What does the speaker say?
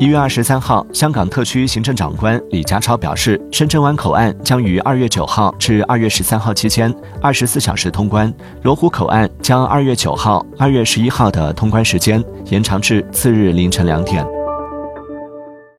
一月二十三号香港特区行政长官李家超表示深圳湾口岸将于二月九号至二月十三号期间二十四小时通关罗湖口岸将二月九号二月十一号的通关时间延长至次日凌晨两点。